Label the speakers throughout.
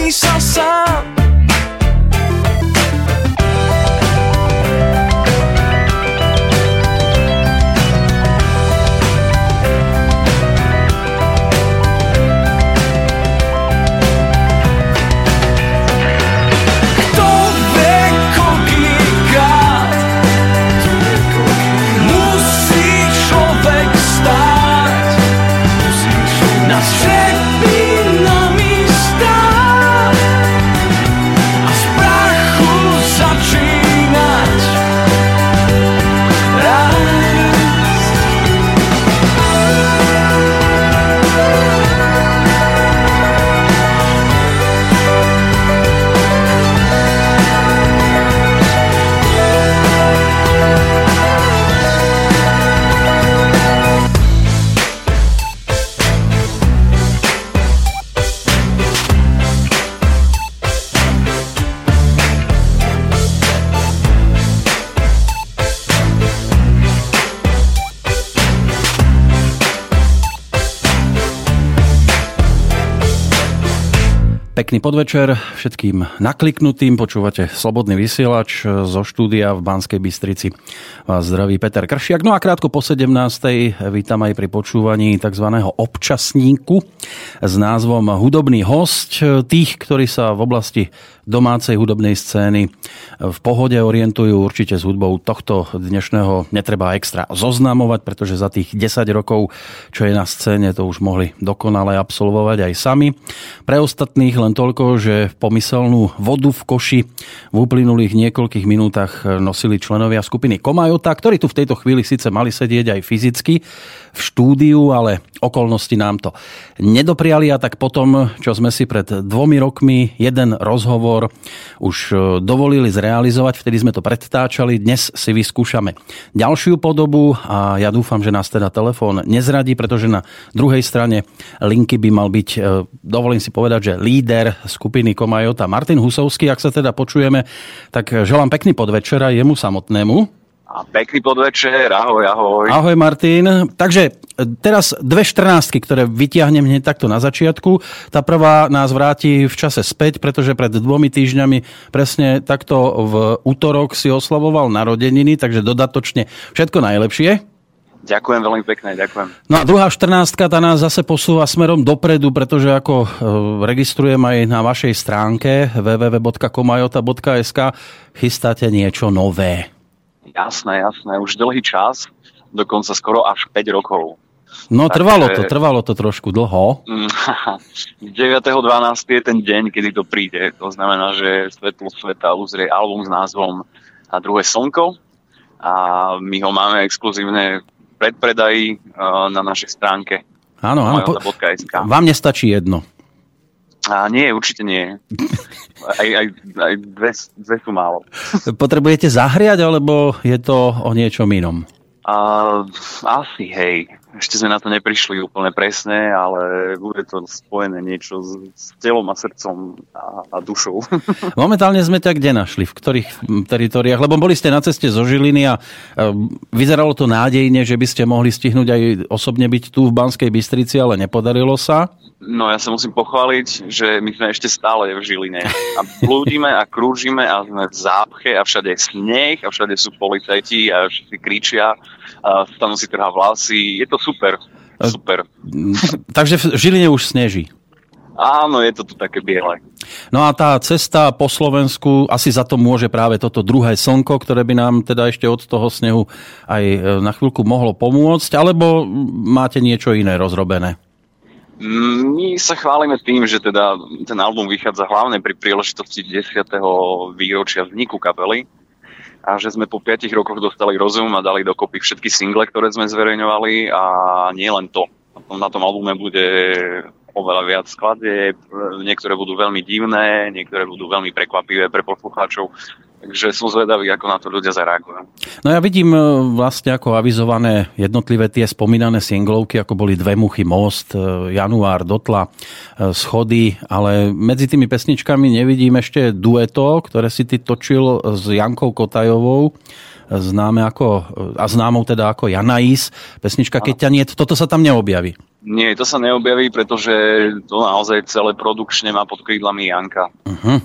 Speaker 1: zmení sa sám.
Speaker 2: Pekný podvečer všetkým nakliknutým. Počúvate Slobodný vysielač zo štúdia v Banskej Bystrici. Vás zdraví Peter Kršiak. No a krátko po 17. vítam aj pri počúvaní tzv. občasníku s názvom Hudobný host. Tých, ktorí sa v oblasti domácej hudobnej scény v pohode orientujú určite s hudbou tohto dnešného netreba extra zoznamovať, pretože za tých 10 rokov, čo je na scéne, to už mohli dokonale absolvovať aj sami. Pre ostatných len toľko, že pomyselnú vodu v koši v uplynulých niekoľkých minútach nosili členovia skupiny Komajota, ktorí tu v tejto chvíli síce mali sedieť aj fyzicky v štúdiu, ale okolnosti nám to nedopriali a tak potom, čo sme si pred dvomi rokmi jeden rozhovor už dovolili zrealizovať, vtedy sme to predtáčali, dnes si vyskúšame ďalšiu podobu a ja dúfam, že nás teda telefón nezradí, pretože na druhej strane linky by mal byť, dovolím si povedať, že líder skupiny Komajota Martin Husovský. Ak sa teda počujeme, tak želám pekný podvečer aj jemu samotnému.
Speaker 3: A pekný podvečer, ahoj, ahoj.
Speaker 2: Ahoj Martin. Takže teraz dve štrnáctky, ktoré vytiahnem hneď takto na začiatku. Tá prvá nás vráti v čase späť, pretože pred dvomi týždňami presne takto v útorok si oslavoval narodeniny, takže dodatočne všetko najlepšie.
Speaker 3: Ďakujem veľmi pekne, ďakujem.
Speaker 2: No a druhá 14 tá nás zase posúva smerom dopredu, pretože ako registrujem aj na vašej stránke www.komajota.sk chystáte niečo nové.
Speaker 3: Jasné, jasné, už dlhý čas, dokonca skoro až 5 rokov.
Speaker 2: No tak, trvalo to, trvalo to trošku dlho.
Speaker 3: 9.12. je ten deň, kedy to príde. To znamená, že Svetlo sveta uzrie album s názvom A druhé slnko a my ho máme exkluzívne predpredaji na našej stránke.
Speaker 2: Áno, áno. Po, vám nestačí jedno.
Speaker 3: A nie, určite nie. Aj, aj, aj dve, dve sú málo.
Speaker 2: Potrebujete zahriať, alebo je to o niečom inom?
Speaker 3: Uh, asi, hej. Ešte sme na to neprišli úplne presne, ale bude to spojené niečo s, s telom a srdcom a, a dušou.
Speaker 2: Momentálne sme ťa kde našli? V ktorých teritoriách? Lebo boli ste na ceste zo Žiliny a vyzeralo to nádejne, že by ste mohli stihnúť aj osobne byť tu v Banskej Bystrici, ale nepodarilo sa.
Speaker 3: No ja sa musím pochváliť, že my sme ešte stále v Žiline. A blúdime a krúžime a sme v zápche a všade je sneh a všade sú policajti a všetci kričia a stanú si trhá vlasy. Je to super. Super.
Speaker 2: Takže v Žiline už sneží.
Speaker 3: Áno, je to tu také biele.
Speaker 2: No a tá cesta po Slovensku, asi za to môže práve toto druhé slnko, ktoré by nám teda ešte od toho snehu aj na chvíľku mohlo pomôcť, alebo máte niečo iné rozrobené?
Speaker 3: My sa chválime tým, že teda ten album vychádza hlavne pri príležitosti 10. výročia vzniku kapely a že sme po 5 rokoch dostali rozum a dali dokopy všetky single, ktoré sme zverejňovali a nie len to. Na tom albume bude oveľa viac skladieb, niektoré budú veľmi divné, niektoré budú veľmi prekvapivé pre poslucháčov. Takže som zvedavý, ako na to ľudia zareagujú.
Speaker 2: No ja vidím e, vlastne ako avizované jednotlivé tie spomínané singlovky, ako boli Dve muchy, Most, e, Január, Dotla, e, Schody, ale medzi tými pesničkami nevidím ešte dueto, ktoré si ty točil s Jankou Kotajovou, známe ako, a známou teda ako Janais. Pesnička Keď ťa nie, toto sa tam neobjaví.
Speaker 3: Nie, to sa neobjaví, pretože to naozaj celé produkčne má pod krídlami Janka.
Speaker 2: Uh-huh.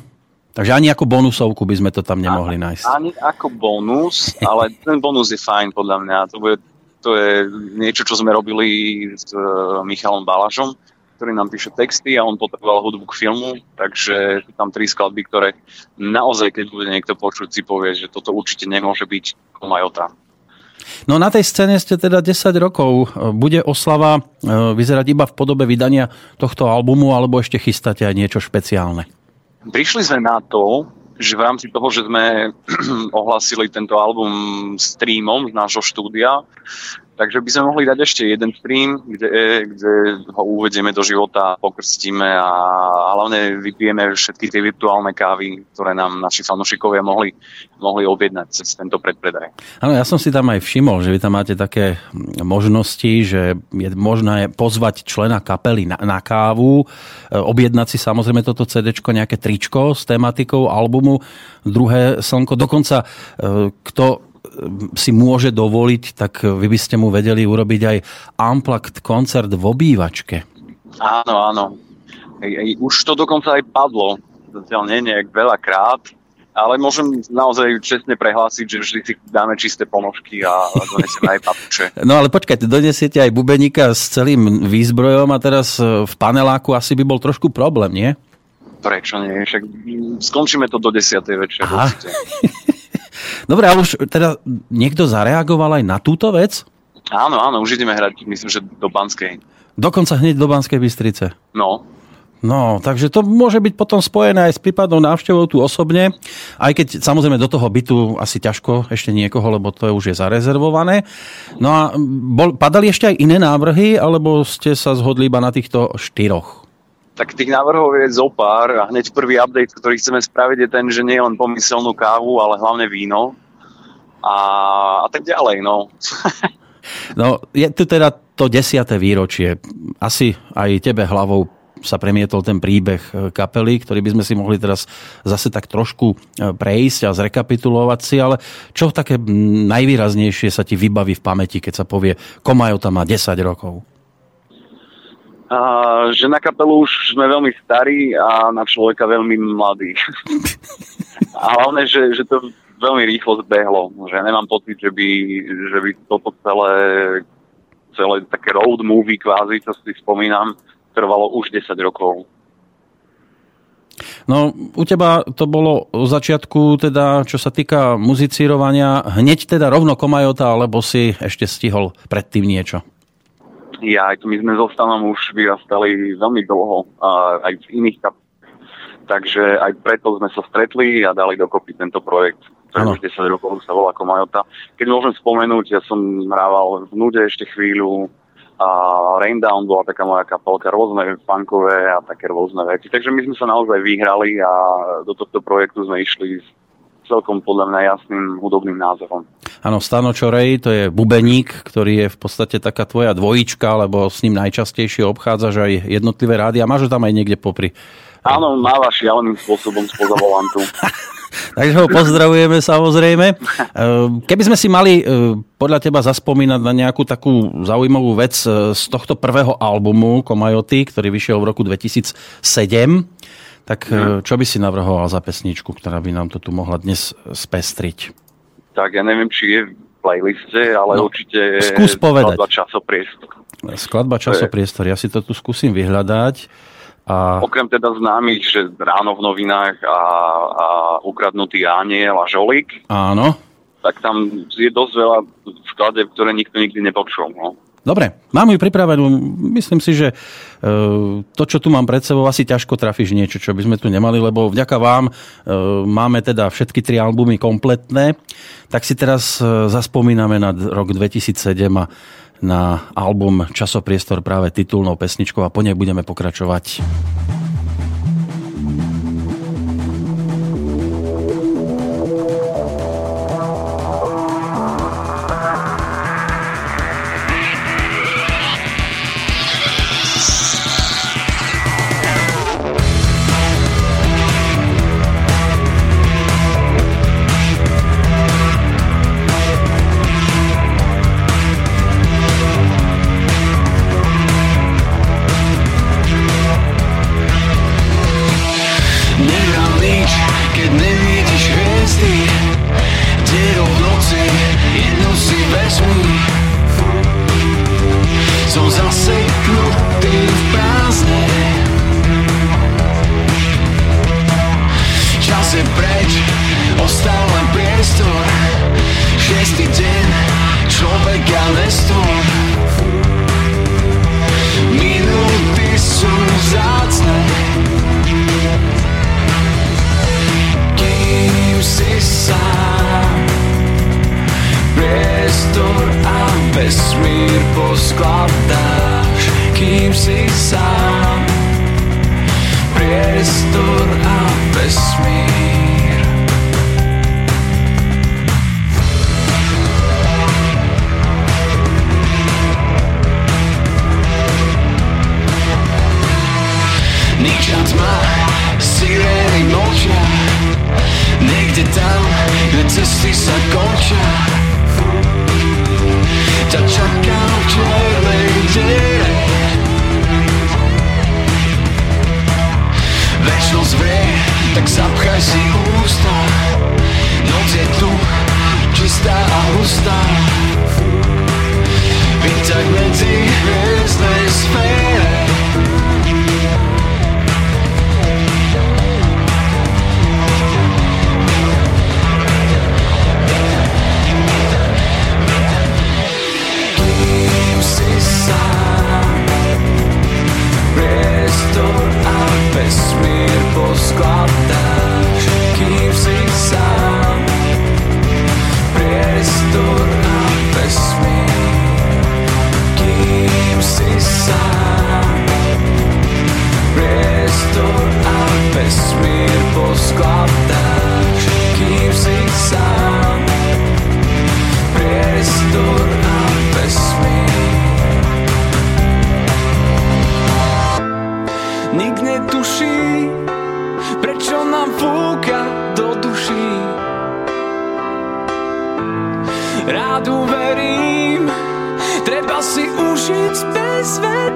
Speaker 2: Takže ani ako bonusovku by sme to tam nemohli nájsť.
Speaker 3: Ani ako bonus, ale ten bonus je fajn podľa mňa. To, bude, to je niečo, čo sme robili s uh, Michalom Balažom, ktorý nám píše texty a on potreboval hudbu k filmu, takže sú tam tri skladby, ktoré naozaj, keď bude niekto počuť, si povie, že toto určite nemôže byť Komajota.
Speaker 2: No na tej scéne ste teda 10 rokov. Bude oslava uh, vyzerať iba v podobe vydania tohto albumu, alebo ešte chystáte aj niečo špeciálne?
Speaker 3: Prišli sme na to, že v rámci toho, že sme ohlasili tento album streamom z nášho štúdia, Takže by sme mohli dať ešte jeden stream, kde, kde ho uvedieme do života, pokrstíme a hlavne vypijeme všetky tie virtuálne kávy, ktoré nám naši fanúšikovia mohli, mohli objednať cez tento predpredaj.
Speaker 2: Áno, ja som si tam aj všimol, že vy tam máte také možnosti, že je možné pozvať člena kapely na, na kávu, e, objednať si samozrejme toto CD, nejaké tričko s tematikou albumu, druhé slnko, dokonca e, kto si môže dovoliť, tak vy by ste mu vedeli urobiť aj unplugged koncert v obývačke.
Speaker 3: Áno, áno. Už to dokonca aj padlo. Zatiaľ nie nejak veľakrát, ale môžem naozaj čestne prehlásiť, že vždy si dáme čisté ponožky a donesieme aj papuče.
Speaker 2: No ale počkajte, donesiete aj bubeníka s celým výzbrojom a teraz v paneláku asi by bol trošku problém, nie?
Speaker 3: Prečo nie? Však skončíme to do 10. večer.
Speaker 2: Dobre, ale už teda niekto zareagoval aj na túto vec?
Speaker 3: Áno, áno, už ideme hrať, myslím, že do Banskej.
Speaker 2: Dokonca hneď do Banskej Bystrice.
Speaker 3: No.
Speaker 2: No, takže to môže byť potom spojené aj s prípadnou návštevou tu osobne, aj keď samozrejme do toho bytu asi ťažko ešte niekoho, lebo to už je zarezervované. No a bol, padali ešte aj iné návrhy, alebo ste sa zhodli iba na týchto štyroch?
Speaker 3: Tak tých návrhov je zo pár a hneď prvý update, ktorý chceme spraviť je ten, že nie len pomyselnú kávu, ale hlavne víno a, a tak ďalej, no.
Speaker 2: no, je tu teda to desiaté výročie. Asi aj tebe hlavou sa premietol ten príbeh e, kapely, ktorý by sme si mohli teraz zase tak trošku e, prejsť a zrekapitulovať si, ale čo také najvýraznejšie sa ti vybaví v pamäti, keď sa povie Komajota má 10 rokov?
Speaker 3: A, že na kapelu už sme veľmi starí a na človeka veľmi mladý. a hlavne, že, že to veľmi rýchlo zbehlo. Že nemám pocit, že by, že by toto celé, celé také road movie kvázi, čo si spomínam, trvalo už 10 rokov.
Speaker 2: No, u teba to bolo v začiatku, teda, čo sa týka muzicírovania, hneď teda rovno Komajota, alebo si ešte stihol predtým niečo?
Speaker 3: Ja, my sme so Stanom už vyrastali veľmi dlho, a aj v iných kap- Takže aj preto sme sa stretli a dali dokopy tento projekt, ktorý už 10 rokov sa volá Komajota. Keď môžem spomenúť, ja som hrával v nude ešte chvíľu, a Raindown bola taká moja kapelka, rôzne funkové a také rôzne veci. Takže my sme sa naozaj vyhrali a do tohto projektu sme išli s celkom podľa mňa jasným hudobným názorom.
Speaker 2: Áno, Stano Čorej, to je bubeník, ktorý je v podstate taká tvoja dvojička, lebo s ním najčastejšie obchádzaš aj jednotlivé rády a máš ho tam aj niekde popri.
Speaker 3: Áno, máva šialeným spôsobom spoza volantu.
Speaker 2: Takže ho pozdravujeme samozrejme. Keby sme si mali ehm, podľa teba zaspomínať na nejakú takú zaujímavú vec ehm, z tohto prvého albumu Komajoty, ktorý vyšiel v roku 2007, tak mhm. čo by si navrhoval za pesničku, ktorá by nám to tu mohla dnes spestriť?
Speaker 3: Tak ja neviem, či je v playliste, ale no, určite
Speaker 2: skús povedať.
Speaker 3: skladba časopriestor.
Speaker 2: Skladba časopriestor, ja si to tu skúsim vyhľadať.
Speaker 3: A... Okrem teda známych, že ráno v novinách a, a ukradnutý aniel a žolík.
Speaker 2: Áno.
Speaker 3: Tak tam je dosť veľa skladeb, ktoré nikto nikdy nepočul. No.
Speaker 2: Dobre, mám ju pripravenú. Myslím si, že e, to, čo tu mám pred sebou, asi ťažko trafíš niečo, čo by sme tu nemali, lebo vďaka vám e, máme teda všetky tri albumy kompletné. Tak si teraz e, zaspomíname na rok 2007 a na album Časopriestor práve titulnou pesničkou a po nej budeme pokračovať.
Speaker 1: A vesmír poskladáš Kým si sám Priestor a vesmír nám fúka do duší. Rád uverím, treba si užiť bez vetrím.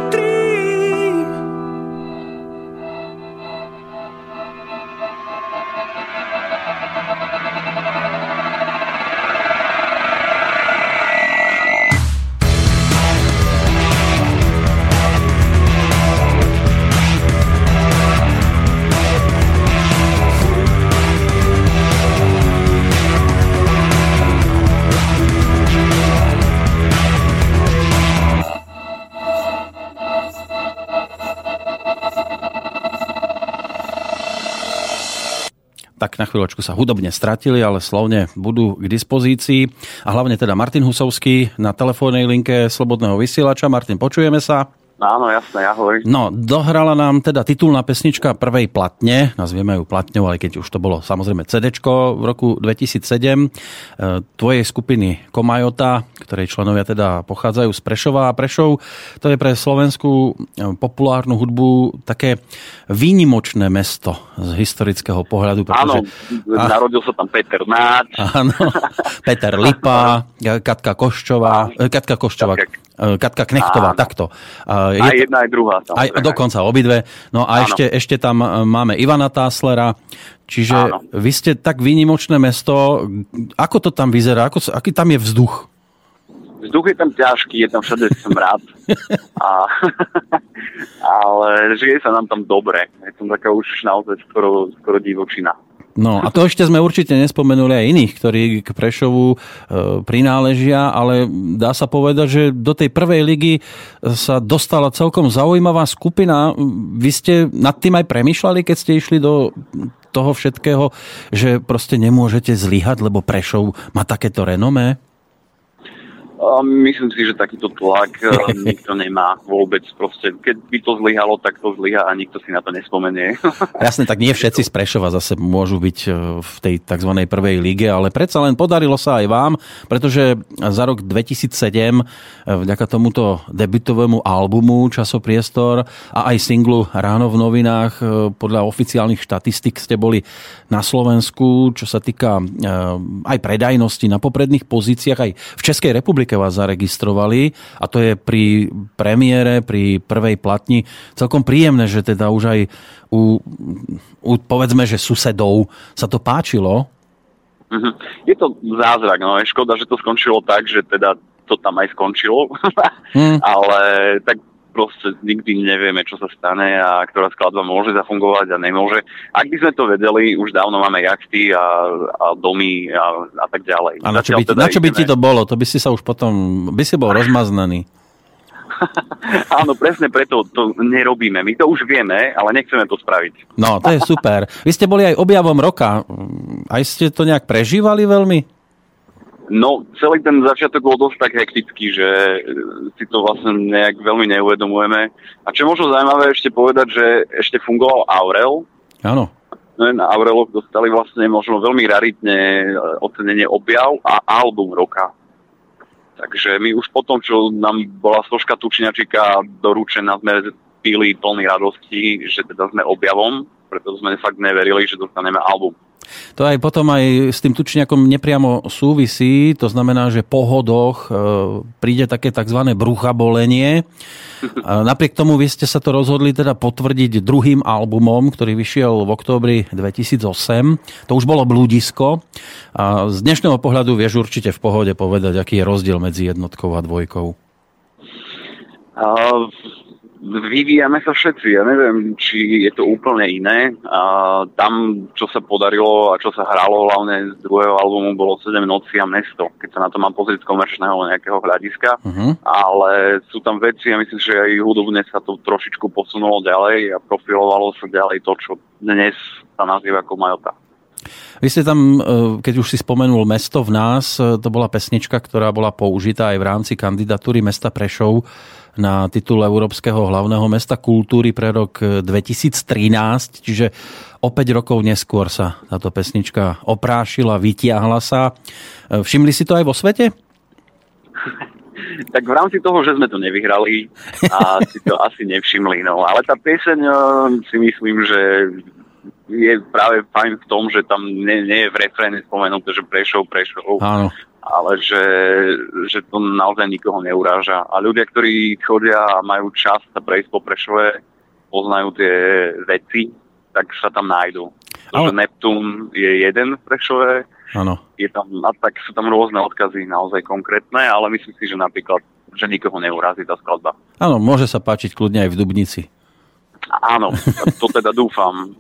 Speaker 2: Na chvíľočku sa hudobne stratili, ale slovne budú k dispozícii. A hlavne teda Martin Husovský na telefónnej linke Slobodného vysielača. Martin, počujeme sa?
Speaker 3: Áno, jasné, ahoj.
Speaker 2: No, dohrala nám teda titulná pesnička prvej platne, nazvieme ju platňou, aj keď už to bolo samozrejme CD v roku 2007, e, tvojej skupiny Komajota, ktorej členovia teda pochádzajú z Prešova a Prešov. To je pre slovenskú e, populárnu hudbu také výnimočné mesto z historického pohľadu.
Speaker 3: Áno,
Speaker 2: Pretože, A-
Speaker 3: narodil sa tam Peter Náč.
Speaker 2: Áno, Peter Lipa, Katka Koščová, Katka Koščová,
Speaker 3: Katka-
Speaker 2: Knechtová,
Speaker 3: Áno.
Speaker 2: takto. A
Speaker 3: Aj jedna, aj druhá.
Speaker 2: aj, dokonca obidve. No a
Speaker 3: Áno.
Speaker 2: ešte, ešte tam e, máme Ivana Táslera, čiže
Speaker 3: Áno.
Speaker 2: vy ste tak výnimočné mesto. Ako to tam vyzerá? Ako, aký tam je vzduch?
Speaker 3: Vzduch je tam ťažký, je tam všade smrad. A, ale žije sa nám tam dobre. Je tam taká už naozaj skoro, skoro divočina.
Speaker 2: No a to ešte sme určite nespomenuli aj iných, ktorí k Prešovu e, prináležia, ale dá sa povedať, že do tej prvej ligy sa dostala celkom zaujímavá skupina. Vy ste nad tým aj premyšľali, keď ste išli do toho všetkého, že proste nemôžete zlyhať, lebo Prešov má takéto renomé?
Speaker 3: Myslím si, že takýto tlak eh, nikto nemá vôbec. Proste, keď by to zlyhalo, tak to zlyha a nikto si na to nespomenie.
Speaker 2: Jasne, tak nie všetci z Prešova zase môžu byť e, v tej tzv. prvej lige, ale predsa len podarilo sa aj vám, pretože za rok 2007 e, vďaka tomuto debutovému albumu Časopriestor a aj singlu Ráno v novinách e, podľa oficiálnych štatistik ste boli na Slovensku, čo sa týka e, aj predajnosti na popredných pozíciách aj v Českej republike vás zaregistrovali a to je pri premiére, pri prvej platni celkom príjemné, že teda už aj u, u povedzme, že susedov sa to páčilo.
Speaker 3: Mhm. Je to zázrak, no je škoda, že to skončilo tak, že teda to tam aj skončilo, mm. ale tak proste nikdy nevieme, čo sa stane a ktorá skladba môže zafungovať a nemôže. Ak by sme to vedeli, už dávno máme jachty a, a domy a, a tak ďalej.
Speaker 2: A na čo, by, teda na čo by ti to bolo? To by si sa už potom, by si bol rozmaznaný.
Speaker 3: Áno, presne preto to nerobíme. My to už vieme, ale nechceme to spraviť.
Speaker 2: No, to je super. Vy ste boli aj objavom roka. Aj ste to nejak prežívali veľmi?
Speaker 3: No, celý ten začiatok bol dosť tak hektický, že si to vlastne nejak veľmi neuvedomujeme. A čo možno zaujímavé ešte povedať, že ešte fungoval Aurel.
Speaker 2: Áno.
Speaker 3: No, na Aureloch dostali vlastne možno veľmi raritne ocenenie objav a album roka. Takže my už potom, čo nám bola složka tučňačika doručená, sme pili plný radosti, že teda sme objavom, preto sme fakt neverili, že dostaneme album.
Speaker 2: To aj potom aj s tým tučniakom nepriamo súvisí, to znamená, že po hodoch e, príde také tzv. bruchabolenie. A napriek tomu vy ste sa to rozhodli teda potvrdiť druhým albumom, ktorý vyšiel v októbri 2008. To už bolo Blúdisko. A z dnešného pohľadu vieš určite v pohode povedať, aký je rozdiel medzi jednotkou a dvojkou.
Speaker 3: Uh, vyvíjame sa všetci. Ja neviem, či je to úplne iné. A tam, čo sa podarilo a čo sa hralo hlavne z druhého albumu, bolo 7 noci a mesto, keď sa na to mám pozrieť z komerčného nejakého hľadiska. Uh-huh. Ale sú tam veci a myslím, že aj hudobne sa to trošičku posunulo ďalej a profilovalo sa ďalej to, čo dnes sa nazýva ako Majota.
Speaker 2: Vy ste tam, e, keď už si spomenul Mesto v nás, e, to bola pesnička, ktorá bola použitá aj v rámci kandidatúry mesta Prešov na titul Európskeho hlavného mesta kultúry pre rok 2013, čiže o 5 rokov neskôr sa táto pesnička oprášila, vytiahla sa. Všimli si to aj vo svete?
Speaker 3: tak v rámci toho, že sme to nevyhrali a si to asi nevšimli. No. Ale tá pieseň si myslím, že je práve fajn v tom, že tam nie, nie je v refréne spomenuté, že Prešov, Prešov. Áno ale že, že to naozaj nikoho neuráža. A ľudia, ktorí chodia a majú čas sa prejsť po Prešove, poznajú tie veci, tak sa tam nájdú. Ale... Neptún je jeden v Prešove, ano. Je tam, a tak sú tam rôzne odkazy naozaj konkrétne, ale myslím si, že napríklad, že nikoho neurazí tá skladba.
Speaker 2: Áno, môže sa páčiť kľudne aj v Dubnici.
Speaker 3: Áno, to teda dúfam.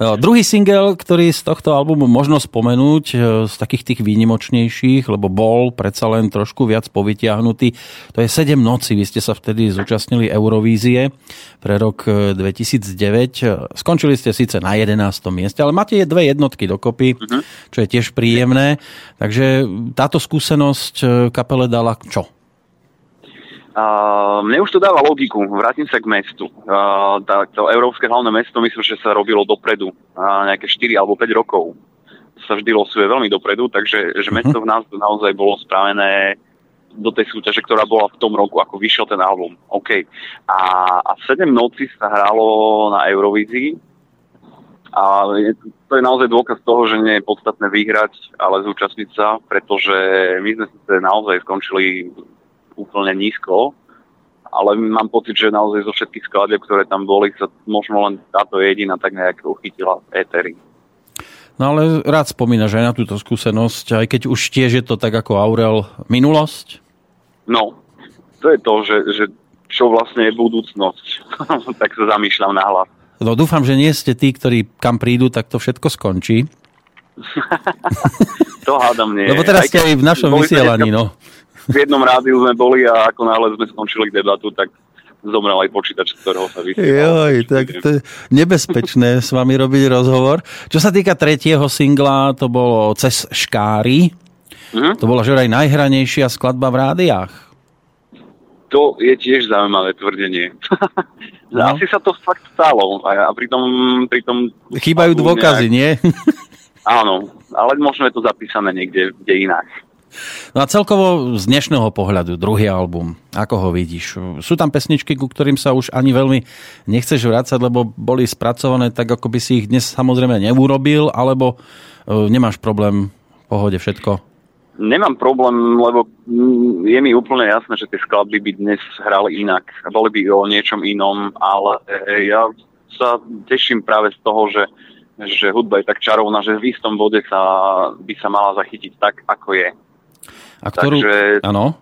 Speaker 2: No, druhý single, ktorý z tohto albumu možno spomenúť, e, z takých tých výnimočnejších, lebo bol predsa len trošku viac povytiahnutý, to je 7 noci. Vy ste sa vtedy zúčastnili Eurovízie pre rok 2009. E, Skončili ste síce na 11. mieste, ale máte dve jednotky dokopy, uh-huh. čo je tiež príjemné. Takže táto skúsenosť kapele dala čo?
Speaker 3: Uh, mne už to dáva logiku, vrátim sa k mestu. Uh, tá, to európske hlavné mesto myslím, že sa robilo dopredu, uh, nejaké 4 alebo 5 rokov. Sa vždy losuje veľmi dopredu, takže že uh-huh. mesto v nás naozaj bolo spravené do tej súťaže, ktorá bola v tom roku, ako vyšiel ten album. OK. A, a 7 noci sa hralo na Eurovízii. A je, to je naozaj dôkaz toho, že nie je podstatné vyhrať, ale zúčastniť sa, pretože my sme sa naozaj skončili úplne nízko, ale mám pocit, že naozaj zo všetkých skladieb, ktoré tam boli, sa možno len táto jediná tak nejak uchytila v éteri.
Speaker 2: No ale rád spomínaš aj na túto skúsenosť, aj keď už tiež je to tak ako Aurel minulosť?
Speaker 3: No, to je to, že, že čo vlastne je budúcnosť. tak sa zamýšľam na hlas.
Speaker 2: No dúfam, že nie ste tí, ktorí kam prídu, tak to všetko skončí.
Speaker 3: to hádam nie.
Speaker 2: Lebo teraz ste aj v našom vysielaní, no
Speaker 3: v jednom rádiu sme boli a ako náhle sme skončili debatu, tak zomrel aj počítač, ktorého sa vysielal.
Speaker 2: Joj, tak to je nebezpečné s vami robiť rozhovor. Čo sa týka tretieho singla, to bolo Cez škáry. Mm-hmm. To bola že aj najhranejšia skladba v rádiách.
Speaker 3: To je tiež zaujímavé tvrdenie. no. Asi sa to fakt stalo. A, a pritom, pritom...
Speaker 2: Chýbajú dôkazy, nejak... nie?
Speaker 3: Áno, ale možno je to zapísané niekde kde inak.
Speaker 2: No a celkovo z dnešného pohľadu, druhý album, ako ho vidíš? Sú tam pesničky, ku ktorým sa už ani veľmi nechceš vrácať, lebo boli spracované tak, ako by si ich dnes samozrejme neurobil, alebo e, nemáš problém, v pohode všetko?
Speaker 3: Nemám problém, lebo mm, je mi úplne jasné, že tie skladby by dnes hrali inak. Boli by o niečom inom, ale ja sa teším práve z toho, že, že hudba je tak čarovná, že v istom bode sa, by sa mala zachytiť tak, ako je.
Speaker 1: A ktorú... Takže,
Speaker 3: áno?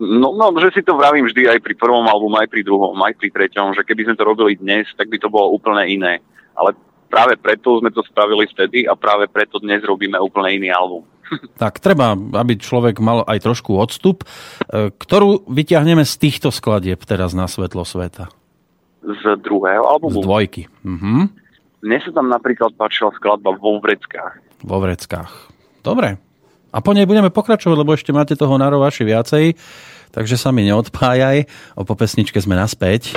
Speaker 3: No, no, že si to vravím vždy aj pri prvom albumu, aj pri druhom, aj pri treťom, že keby sme to robili dnes, tak by to bolo úplne iné. Ale práve preto sme to spravili vtedy a práve preto dnes robíme úplne iný album.
Speaker 1: Tak treba, aby človek mal aj trošku odstup. E, ktorú vyťahneme z týchto skladieb teraz na svetlo sveta?
Speaker 3: Z druhého albumu?
Speaker 1: Z dvojky. Mhm.
Speaker 3: Mne sa tam napríklad páčila skladba Vo vreckách.
Speaker 1: Vo vreckách. Dobre. A po nej budeme pokračovať, lebo ešte máte toho na rovaši viacej. Takže sa mi neodpájaj. O popesničke sme naspäť.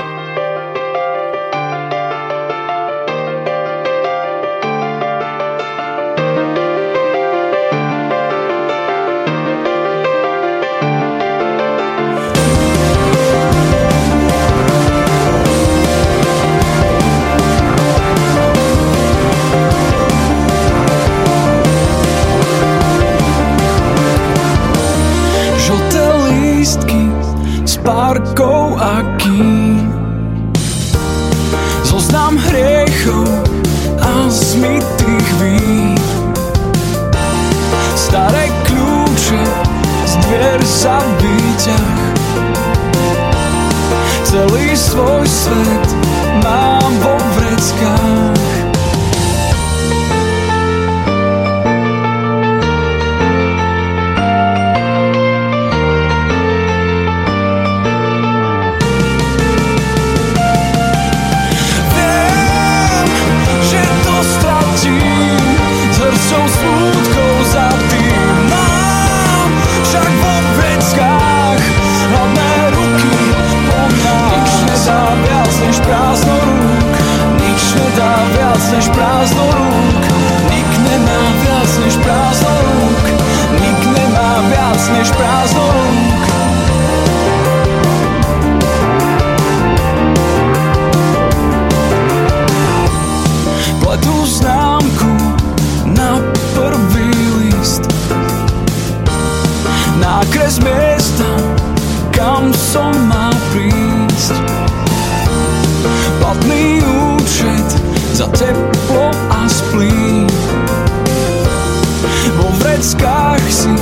Speaker 1: a kres mesta, kam som mal prísť. Platný účet za teplo a splín. Vo vreckách si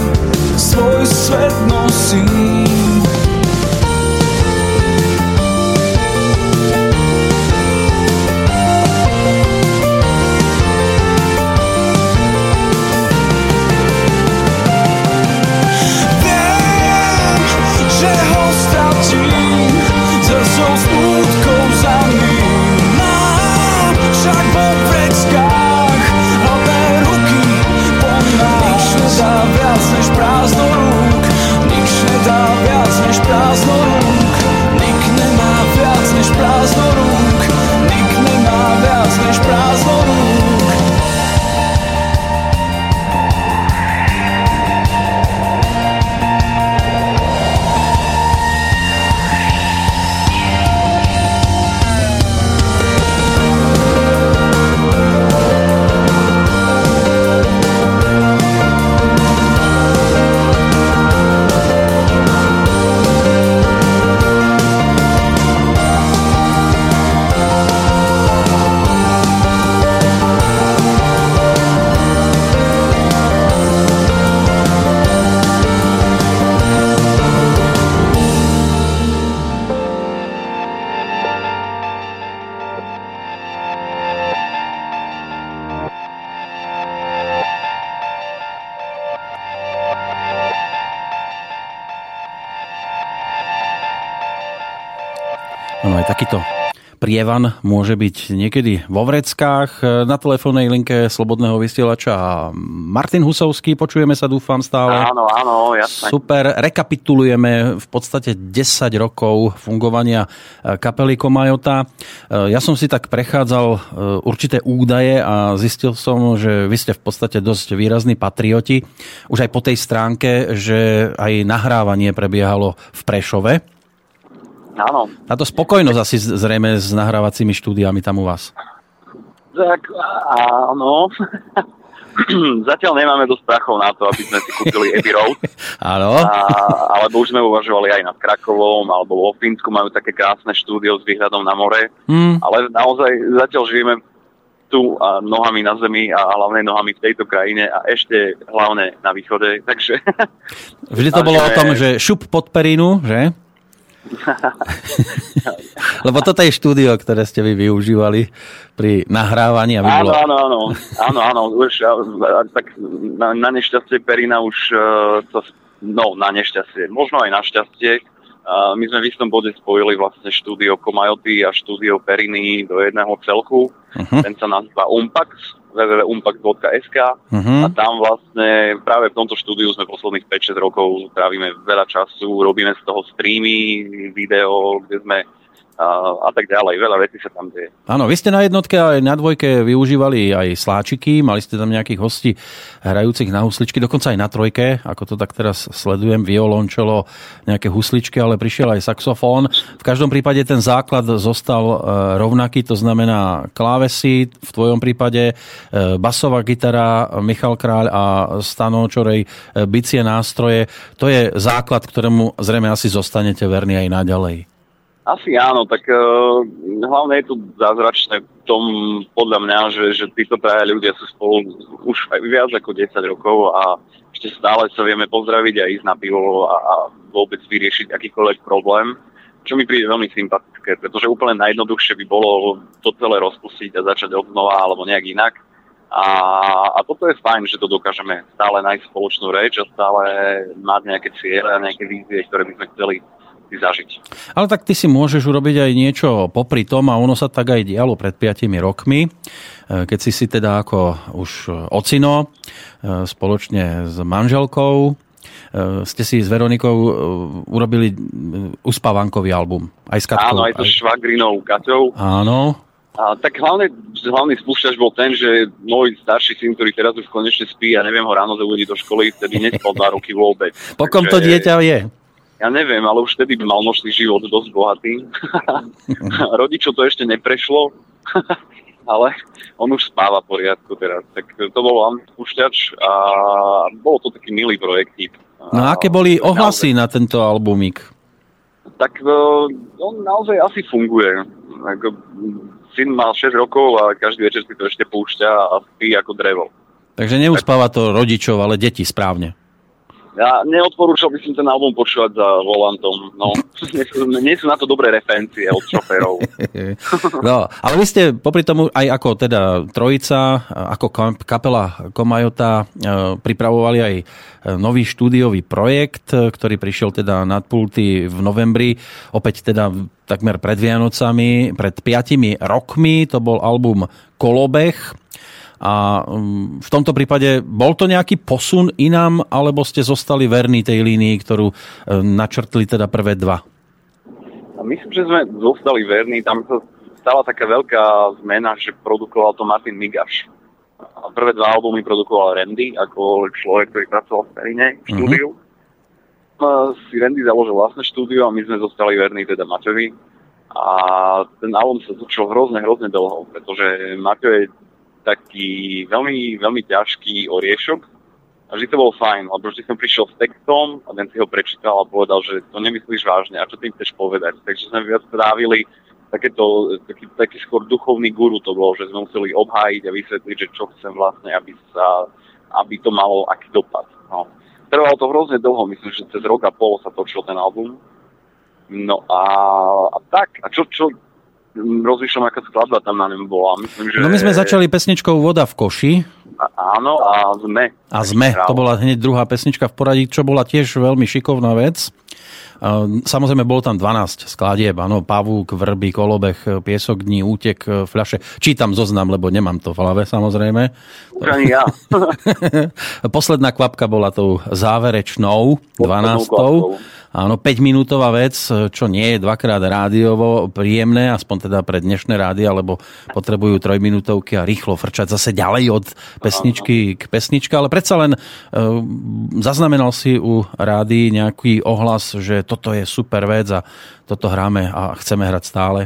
Speaker 1: svoj svet nosím. I'll slow prievan môže byť niekedy vo vreckách. Na telefónnej linke Slobodného vysielača Martin Husovský, počujeme sa, dúfam, stále.
Speaker 3: Áno, áno, jasne.
Speaker 1: Super, rekapitulujeme v podstate 10 rokov fungovania e, kapely Komajota. E, ja som si tak prechádzal e, určité údaje a zistil som, že vy ste v podstate dosť výrazní patrioti. Už aj po tej stránke, že aj nahrávanie prebiehalo v Prešove.
Speaker 3: Áno.
Speaker 1: Táto spokojnosť asi zrejme s nahrávacími štúdiami tam u vás.
Speaker 3: Tak áno. zatiaľ nemáme dosť prachov na to, aby sme si kúpili Abbey Road.
Speaker 2: Áno.
Speaker 3: alebo už sme uvažovali aj nad Krakovom, alebo vo Fínsku majú také krásne štúdio s výhľadom na more. Mm. Ale naozaj zatiaľ žijeme tu a nohami na zemi a hlavne nohami v tejto krajine a ešte hlavne na východe. Takže...
Speaker 2: Vždy to bolo o tom, že šup pod perinu, že? Lebo toto je štúdio, ktoré ste vy využívali pri nahrávaní. Aby
Speaker 3: áno, bolo... áno, áno, áno, áno, už, tak na, na nešťastie Perina už uh, to, no na nešťastie, možno aj na šťastie, my sme v istom bode spojili vlastne štúdio Komajoty a štúdio Periny do jedného celku. Uh-huh. Ten sa nazýva Umpax www.umpact.sk uh-huh. a tam vlastne práve v tomto štúdiu sme posledných 5-6 rokov trávime veľa času, robíme z toho streamy, video, kde sme a, tak ďalej. Veľa vecí sa tam deje.
Speaker 2: Áno, vy ste na jednotke aj na dvojke využívali aj sláčiky, mali ste tam nejakých hostí hrajúcich na husličky, dokonca aj na trojke, ako to tak teraz sledujem, violončelo, nejaké husličky, ale prišiel aj saxofón. V každom prípade ten základ zostal e, rovnaký, to znamená klávesy, v tvojom prípade e, basová gitara, Michal Kráľ a Stano Čorej, e, bicie nástroje. To je základ, ktorému zrejme asi zostanete verní aj naďalej.
Speaker 3: Asi áno, tak uh, hlavne je to zázračné v tom, podľa mňa, že, že títo traja ľudia sú spolu už aj viac ako 10 rokov a ešte stále sa vieme pozdraviť a ísť na pivo a, a vôbec vyriešiť akýkoľvek problém, čo mi príde veľmi sympatické, pretože úplne najjednoduchšie by bolo to celé rozpustiť a začať od znova alebo nejak inak. A, a toto je fajn, že to dokážeme stále nájsť spoločnú reč a stále mať nejaké cieľe a nejaké vízie, ktoré by sme chceli si zažiť.
Speaker 2: Ale tak ty si môžeš urobiť aj niečo popri tom a ono sa tak aj dialo pred 5 rokmi, e, keď si si teda ako už ocino e, spoločne s manželkou e, ste si s Veronikou urobili uspávankový album. Aj s Katkou.
Speaker 3: Áno, aj so aj... švagrinou Kaťou.
Speaker 2: Áno.
Speaker 3: A tak hlavne, hlavný spúšťač bol ten, že môj starší syn, ktorý teraz už konečne spí a neviem ho ráno zaúdiť do školy, vtedy nespal dva roky vôbec.
Speaker 2: Po kom to dieťa je?
Speaker 3: Ja neviem, ale už vtedy by mal množný život dosť bohatý. Rodičov to ešte neprešlo, ale on už spáva poriadku teraz. Tak to bol púšťač a bol to taký milý projektík.
Speaker 2: No a aké boli ohlasy na tento albumík?
Speaker 3: Tak e, on naozaj asi funguje. Syn mal 6 rokov a každý večer si to ešte púšťa a spí ako drevo.
Speaker 2: Takže neuspáva to rodičov, ale deti správne.
Speaker 3: Ja neodporúčal by som ten album počúvať za volantom. No, nie, sú, na to dobré referencie od šoferov.
Speaker 2: no, ale vy ste popri tomu aj ako teda trojica, ako kapela Komajota e, pripravovali aj e, nový štúdiový projekt, ktorý prišiel teda nad pulty v novembri. Opäť teda takmer pred Vianocami, pred piatimi rokmi. To bol album Kolobeh a um, v tomto prípade bol to nejaký posun inám, alebo ste zostali verní tej línii, ktorú um, načrtli teda prvé dva?
Speaker 3: A myslím, že sme zostali verní. Tam sa stala taká veľká zmena, že produkoval to Martin Migaš. A prvé dva albumy produkoval Randy, ako človek, ktorý pracoval v Perine v mhm. štúdiu. Uh-huh. Si Randy založil vlastné štúdio a my sme zostali verní teda Maťovi. A ten album sa zúčil hrozne, hrozne dlho, pretože Maťo je taký veľmi, veľmi ťažký oriešok a vždy to bolo fajn, lebo vždy som prišiel s textom a ten si ho prečítal a povedal, že to nemyslíš vážne a čo tým chceš povedať. Takže sme viac strávili takéto, taký, taký skôr duchovný guru to bolo, že sme museli obhájiť a vysvetliť, že čo chcem vlastne, aby, sa, aby to malo aký dopad. No. Trvalo to hrozne dlho, myslím, že cez rok a pol sa točil ten album. No a, a tak, a čo, čo, rozmýšľam, aká skladba tam na ňom bola. Myslím, že...
Speaker 2: No my sme začali pesničkou Voda v koši.
Speaker 3: A, áno, a sme.
Speaker 2: A sme, to bola hneď druhá pesnička v poradí, čo bola tiež veľmi šikovná vec. Samozrejme, bolo tam 12 skladieb, áno, pavúk, vrby, kolobeh, piesok dní, útek, fľaše. Čítam zoznam, lebo nemám to v hlave, samozrejme.
Speaker 3: Ani ja.
Speaker 2: Posledná kvapka bola tou záverečnou, 12. Áno, 5-minútová vec, čo nie je dvakrát rádiovo príjemné, aspoň teda pre dnešné rády, alebo potrebujú trojminútovky a rýchlo frčať zase ďalej od pesničky k pesničke, ale predsa len e, zaznamenal si u rády nejaký ohlas, že toto je super vec a toto hráme a chceme hrať stále?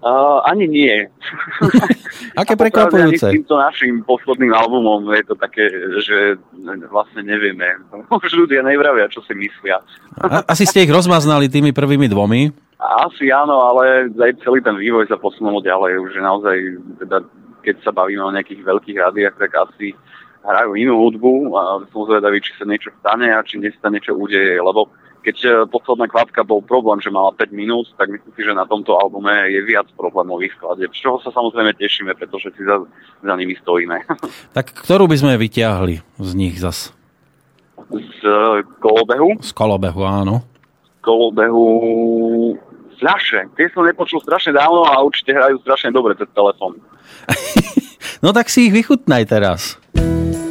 Speaker 3: Uh, ani nie.
Speaker 1: Aké prekvapujúce.
Speaker 3: Ani s týmto našim posledným albumom je to také, že vlastne nevieme. Už ľudia nevravia, čo si myslia.
Speaker 1: Asi ste ich rozmaznali tými prvými dvomi?
Speaker 3: Asi áno, ale aj celý ten vývoj sa posunul ďalej. Už naozaj, teda, keď sa bavíme o nejakých veľkých rádiách, tak asi hrajú inú hudbu a som zvedavý, či sa niečo stane a či sa niečo udeje, lebo keď e, posledná kvapka bol problém, že mala 5 minút, tak myslím si, že na tomto albume je viac problémových skladeb, z čoho sa samozrejme tešíme, pretože si za, za nimi stojíme.
Speaker 1: Tak ktorú by sme vyťahli z nich zas?
Speaker 3: Z uh, kolobehu?
Speaker 1: Z kolobehu, áno.
Speaker 3: Z kolobehu fľaše. Tie som nepočul strašne dávno a určite hrajú strašne dobre cez telefón.
Speaker 1: no tak si ich vychutnaj teraz.
Speaker 2: Thank you.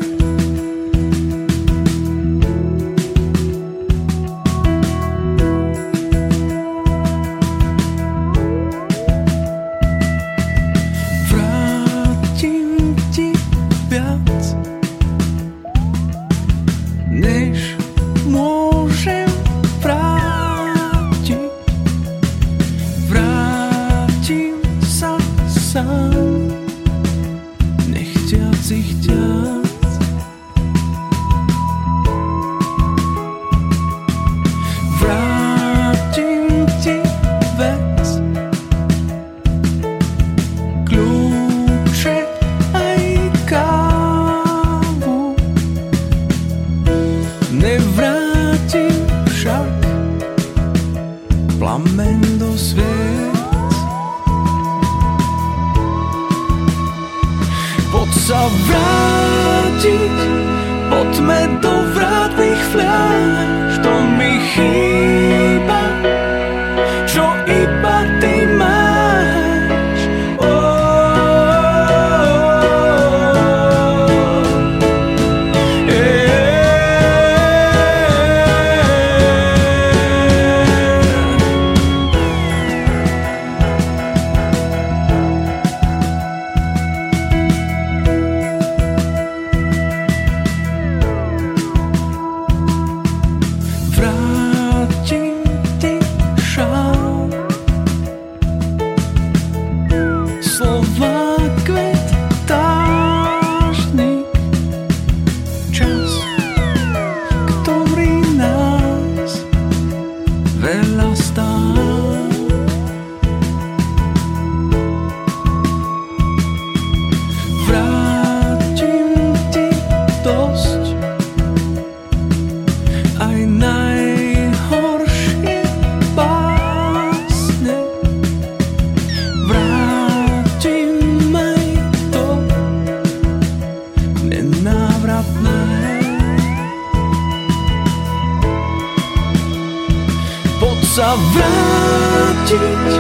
Speaker 1: sa vrátiť.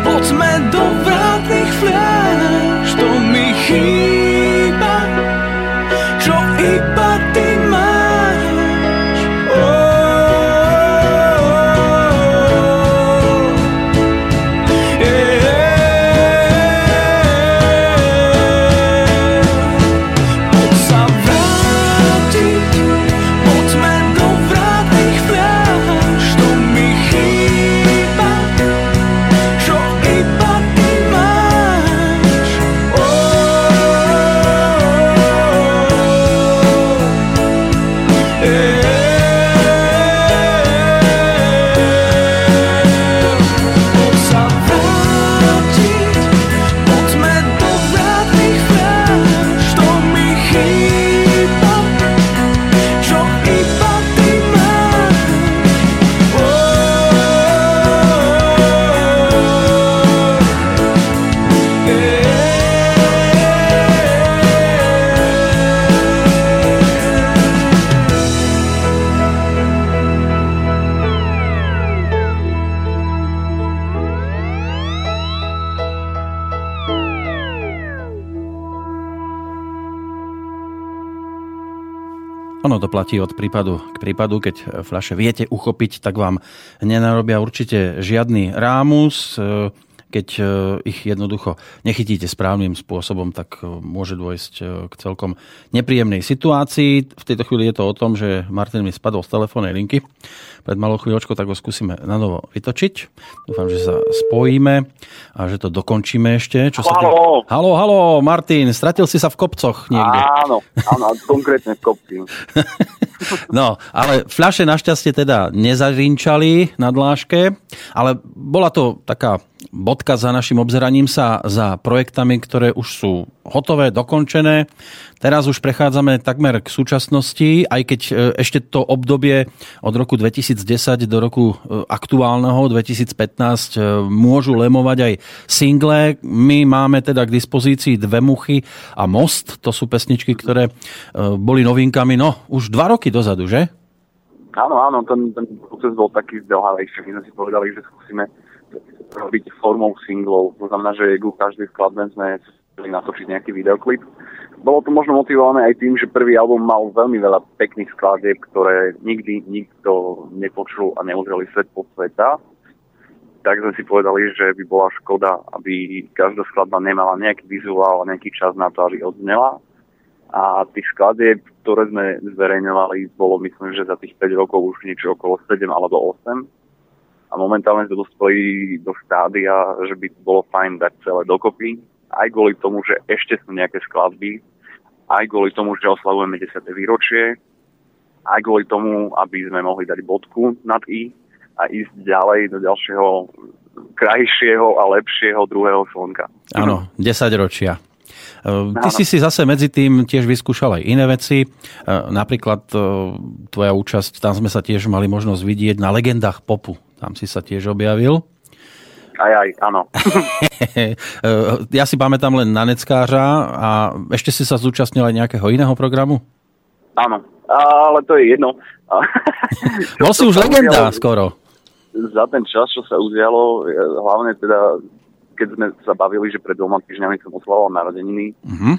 Speaker 1: Poďme do vrátnych fľaš To mi chýba. Platí od prípadu k prípadu. Keď fľaše viete uchopiť, tak vám nenarobia určite žiadny rámus.
Speaker 2: Keď e, ich jednoducho nechytíte správnym spôsobom, tak e, môže dôjsť e, k celkom nepríjemnej situácii. V tejto chvíli je to o tom, že Martin mi spadol z telefónnej linky pred malou chvíľočkou, tak ho skúsime na novo vytočiť. Dúfam, že sa spojíme a že to dokončíme ešte. Čo sa
Speaker 3: halo.
Speaker 2: Tým... halo, halo, Martin, stratil si sa v kopcoch niekde.
Speaker 3: Áno, áno, konkrétne v kopci.
Speaker 2: no, ale fľaše našťastie teda nezarinčali na dláške, ale bola to taká bodka za našim obzeraním sa za projektami, ktoré už sú hotové, dokončené. Teraz už prechádzame takmer k súčasnosti, aj keď e, ešte to obdobie od roku 2010 do roku e, aktuálneho 2015 e, môžu lemovať aj single. My máme teda k dispozícii Dve muchy a Most. To sú pesničky, ktoré boli novinkami, no už dva roky dozadu, že?
Speaker 3: Áno, áno, ten, ten proces bol taký zdlhavejší. My sme si povedali, že skúsime robiť formou singlov. To znamená, že ku každej skladbe sme natočiť nejaký videoklip. Bolo to možno motivované aj tým, že prvý album mal veľmi veľa pekných skladieb, ktoré nikdy nikto nepočul a neuzreli svet po sveta. Tak sme si povedali, že by bola škoda, aby každá skladba nemala nejaký vizuál a nejaký čas na to, aby odznela. A tých skladieb, ktoré sme zverejňovali, bolo myslím, že za tých 5 rokov už niečo okolo 7 alebo 8 a momentálne sme dospeli do štádia, že by bolo fajn dať celé dokopy, aj kvôli tomu, že ešte sú nejaké skladby, aj kvôli tomu, že oslavujeme 10. výročie, aj kvôli tomu, aby sme mohli dať bodku nad I a ísť ďalej do ďalšieho krajšieho a lepšieho druhého slnka.
Speaker 2: Áno, 10 ročia. E, ty si si zase medzi tým tiež vyskúšal aj iné veci. E, napríklad e, tvoja účasť, tam sme sa tiež mali možnosť vidieť na legendách popu. Tam si sa tiež objavil.
Speaker 3: Aj, aj, áno.
Speaker 2: ja si pamätám len na Neckářa a ešte si sa zúčastnil aj nejakého iného programu?
Speaker 3: Áno, ale to je jedno.
Speaker 2: Bol si už legenda udialo, skoro.
Speaker 3: Za ten čas, čo sa udialo, hlavne teda, keď sme sa bavili, že pred dvoma týždňami som oslavoval narodeniny, uh-huh.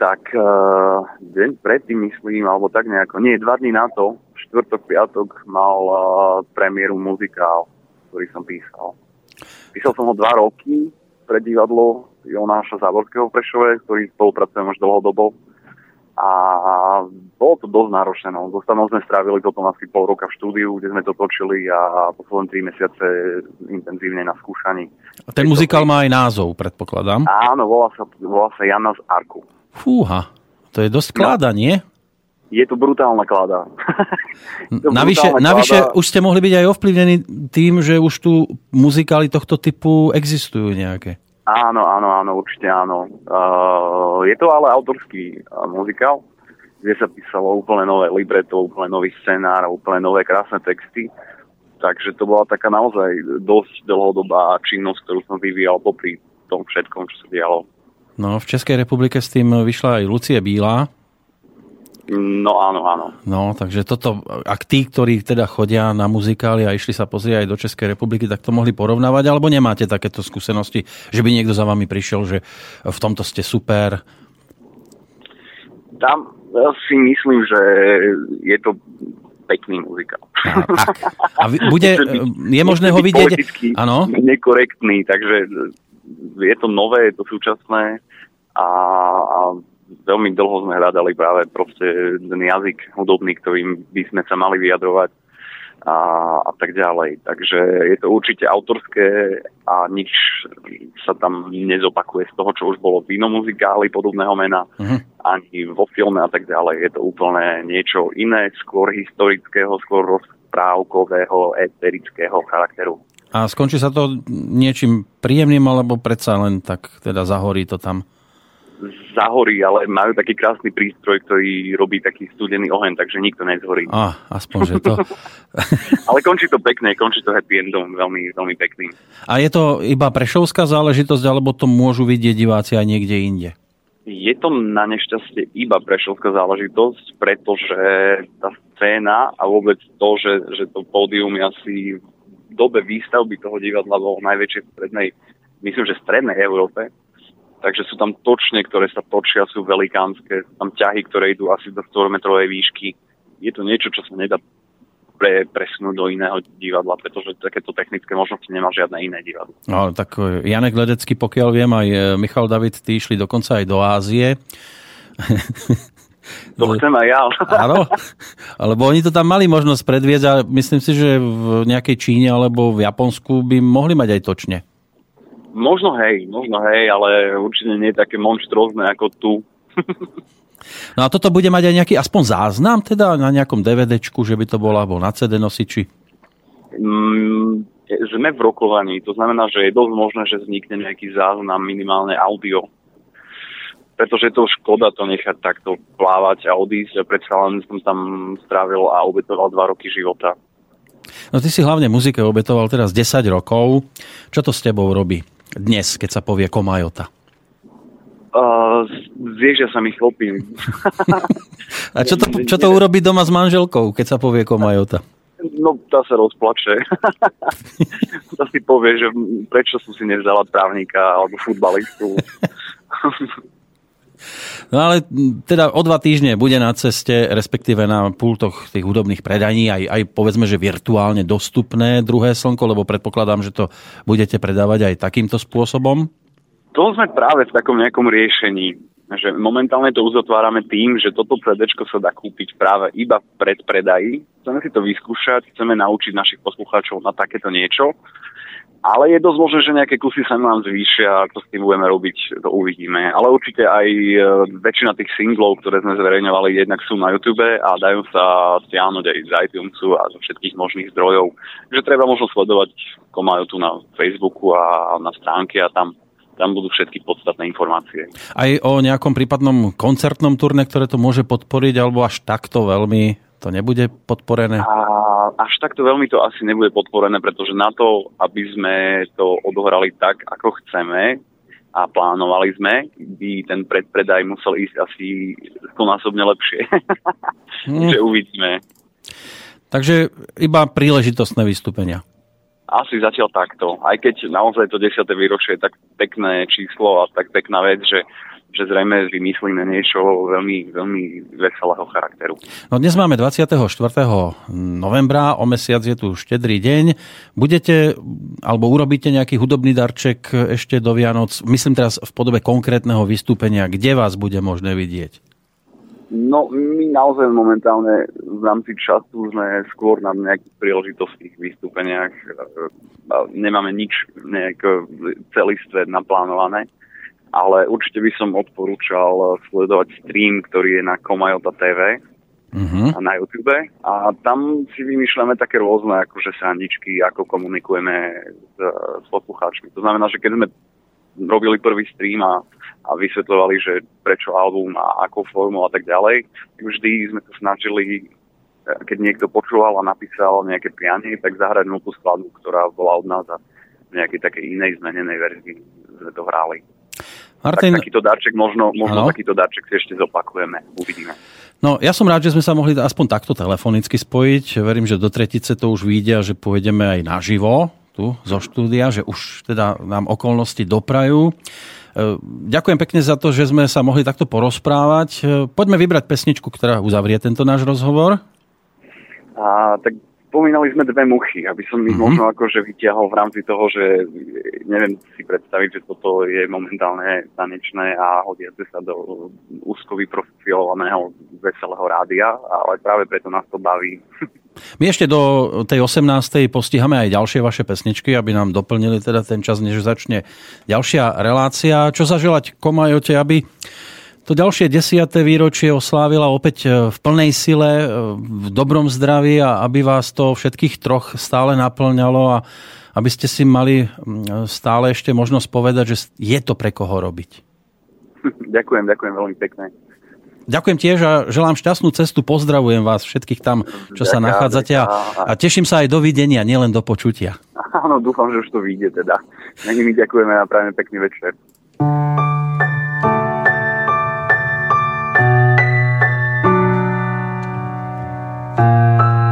Speaker 3: tak uh, deň predtým myslím, alebo tak nejako, nie, dva dní na to, štvrtok, piatok mal uh, premiéru muzikál, ktorý som písal. Písal som ho dva roky pre divadlo Jonáša Záborského v Prešove, ktorý spolupracujem už dlhodobo. A bolo to dosť náročné. No. Zostanou sme strávili potom asi pol roka v štúdiu, kde sme to točili a posledné tri mesiace intenzívne na skúšaní.
Speaker 2: A ten muzikál má aj názov, predpokladám.
Speaker 3: Áno, volá sa, volá sa Jana z Arku.
Speaker 2: Fúha, to je dosť kláda, no. nie?
Speaker 3: Je to brutálna klada.
Speaker 2: to navyše, brutálna navyše klada. už ste mohli byť aj ovplyvnení tým, že už tu muzikály tohto typu existujú nejaké.
Speaker 3: Áno, áno, áno, určite áno. Uh, je to ale autorský uh, muzikál, kde sa písalo úplne nové libreto, úplne nový scenár, úplne nové krásne texty. Takže to bola taká naozaj dosť dlhodobá činnosť, ktorú som vyvíjal popri tom všetkom, čo sa dialo.
Speaker 2: No, v Českej republike s tým vyšla aj Lucie Bílá,
Speaker 3: No áno, áno.
Speaker 2: No, takže toto, ak tí, ktorí teda chodia na muzikály a išli sa pozrieť aj do Českej republiky, tak to mohli porovnávať, alebo nemáte takéto skúsenosti, že by niekto za vami prišiel, že v tomto ste super?
Speaker 3: Tam si myslím, že je to pekný muzikál.
Speaker 2: A, tak. A bude, je možné ho vidieť?
Speaker 3: Áno. Nekorektný, takže je to nové, je to súčasné a, a veľmi dlho sme hľadali práve proste ten jazyk hudobný, ktorým by sme sa mali vyjadrovať a, a tak ďalej. Takže je to určite autorské a nič sa tam nezopakuje z toho, čo už bolo v inom muzikáli podobného mena, uh-huh. ani vo filme a tak ďalej. Je to úplne niečo iné, skôr historického, skôr rozprávkového, eterického charakteru.
Speaker 2: A skončí sa to niečím príjemným, alebo predsa len tak teda zahorí to tam?
Speaker 3: Zahorí, ale majú taký krásny prístroj, ktorý robí taký studený oheň, takže nikto nezhorí.
Speaker 2: Ah, aspoň, že to...
Speaker 3: ale končí to pekne, končí to happy endom, veľmi, veľmi pekný.
Speaker 2: A je to iba prešovská záležitosť, alebo to môžu vidieť diváci aj niekde inde?
Speaker 3: Je to na nešťastie iba prešovská záležitosť, pretože tá scéna a vôbec to, že, že to pódium je asi v dobe výstavby toho divadla bolo najväčšie v strednej, myslím, že v strednej Európe, Takže sú tam točne, ktoré sa točia, sú velikánske, sú tam ťahy, ktoré idú asi do 4 metrovej výšky. Je to niečo, čo sa nedá pre, presunúť do iného divadla, pretože takéto technické možnosti nemá žiadne iné divadlo.
Speaker 2: No, tak e, Janek Ledecký, pokiaľ viem, aj e, Michal David, tí išli dokonca aj do Ázie.
Speaker 3: To chcem aj ja.
Speaker 2: Áno, alebo oni to tam mali možnosť predviesť a myslím si, že v nejakej Číne alebo v Japonsku by mohli mať aj točne.
Speaker 3: Možno hej, možno hej, ale určite nie je také monštrózne ako tu.
Speaker 2: No a toto bude mať aj nejaký aspoň záznam teda na nejakom DVDčku, že by to bola, alebo na CD nosiči?
Speaker 3: Mm, sme v rokovaní, to znamená, že je dosť možné, že vznikne nejaký záznam minimálne audio. Pretože je to škoda to nechať takto plávať a odísť. Predsa len som tam strávil a obetoval dva roky života.
Speaker 2: No ty si hlavne muzike obetoval teraz 10 rokov. Čo to s tebou robí dnes, keď sa povie Komajota?
Speaker 3: Uh, vieš, ja sa mi chlopím.
Speaker 2: A čo to, čo to urobí doma s manželkou, keď sa povie Komajota?
Speaker 3: No, tá sa rozplače. tá si povie, že prečo som si nevzala právnika alebo futbalistu.
Speaker 2: No ale teda o dva týždne bude na ceste, respektíve na pultoch tých hudobných predaní, aj, aj povedzme, že virtuálne dostupné druhé slnko, lebo predpokladám, že to budete predávať aj takýmto spôsobom.
Speaker 3: To sme práve v takom nejakom riešení. Že momentálne to uzatvárame tým, že toto CD sa dá kúpiť práve iba v predpredaji. Chceme si to vyskúšať, chceme naučiť našich poslucháčov na takéto niečo. Ale je dosť možné, že nejaké kusy sa nám zvýšia, čo s tým budeme robiť, to uvidíme. Ale určite aj e, väčšina tých singlov, ktoré sme zverejňovali, jednak sú na YouTube a dajú sa stiahnuť aj z iTunesu a zo všetkých možných zdrojov. Takže treba možno sledovať Komajotu na Facebooku a na stránke a tam tam budú všetky podstatné informácie.
Speaker 2: Aj o nejakom prípadnom koncertnom turne, ktoré to môže podporiť, alebo až takto veľmi to nebude podporené?
Speaker 3: A až takto veľmi to asi nebude podporené, pretože na to, aby sme to odohrali tak, ako chceme a plánovali sme, by ten predpredaj musel ísť asi stonásobne lepšie. Hmm. Takže uvidíme.
Speaker 2: Takže iba príležitostné vystúpenia.
Speaker 3: Asi zatiaľ takto. Aj keď naozaj to 10. výročie je tak pekné číslo a tak pekná vec, že že zrejme vymyslíme niečo veľmi, veľmi veselého charakteru.
Speaker 2: No dnes máme 24. novembra, o mesiac je tu štedrý deň. Budete, alebo urobíte nejaký hudobný darček ešte do Vianoc, myslím teraz v podobe konkrétneho vystúpenia, kde vás bude možné vidieť?
Speaker 3: No, my naozaj momentálne v rámci času sme skôr na nejakých príležitostných vystúpeniach. Nemáme nič nejak celistvé naplánované, ale určite by som odporúčal sledovať stream, ktorý je na Komajota TV uh-huh. a na YouTube. A tam si vymýšľame také rôzne akože sandičky, ako komunikujeme s, s poslucháčmi. To znamená, že keď sme robili prvý stream a a vysvetľovali, že prečo album a akou formou a tak ďalej. Vždy sme to snažili, e, keď niekto počúval a napísal nejaké prianie, tak zahrať tú skladbu, ktorá bola od nás a v nejakej takej inej zmenenej verzii sme to hrali. Martin... Tak, takýto darček, možno, možno takýto darček si ešte zopakujeme, uvidíme.
Speaker 2: No, ja som rád, že sme sa mohli aspoň takto telefonicky spojiť. Verím, že do tretice to už vyjde a že pôjdeme aj naživo tu zo štúdia, že už teda nám okolnosti doprajú. E, ďakujem pekne za to, že sme sa mohli takto porozprávať. E, poďme vybrať pesničku, ktorá uzavrie tento náš rozhovor.
Speaker 3: A, tak spomínali sme dve muchy, aby som ich mm-hmm. možno akože vyťahol v rámci toho, že neviem si predstaviť, že toto je momentálne tanečné a hodiace sa do úzko vyprofilovaného veselého rádia, ale práve preto nás to baví.
Speaker 2: My ešte do tej 18. postihame aj ďalšie vaše pesničky, aby nám doplnili teda ten čas, než začne ďalšia relácia. Čo zaželať Komajote, aby to ďalšie desiaté výročie oslávila opäť e, v plnej sile, e, v dobrom zdraví a aby vás to všetkých troch stále naplňalo a aby ste si mali stále ešte možnosť povedať, že je to pre koho robiť.
Speaker 3: Ďakujem, ďakujem veľmi pekne.
Speaker 2: Ďakujem tiež a želám šťastnú cestu. Pozdravujem vás všetkých tam, čo ďakujem, sa nachádzate a, a teším sa aj do videnia, nielen do počutia.
Speaker 3: Áno, dúfam, že už to vyjde teda. My ďakujeme a prajeme pekný večer.
Speaker 1: Počítam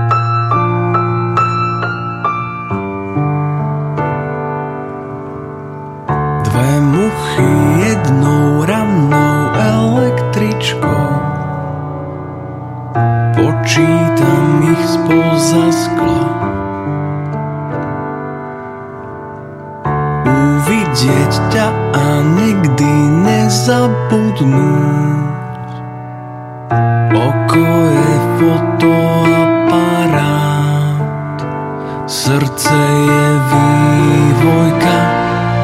Speaker 1: ich ich spoza skla. Uvidieť ťa a nikdy nezabudnúť. Oko je fotoaparát, srdce je vývojka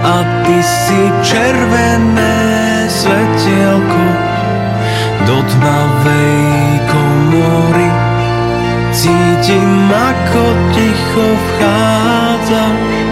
Speaker 1: a ty si červené svetielko do tmavej komory. Cítim, ako ticho vchádzaš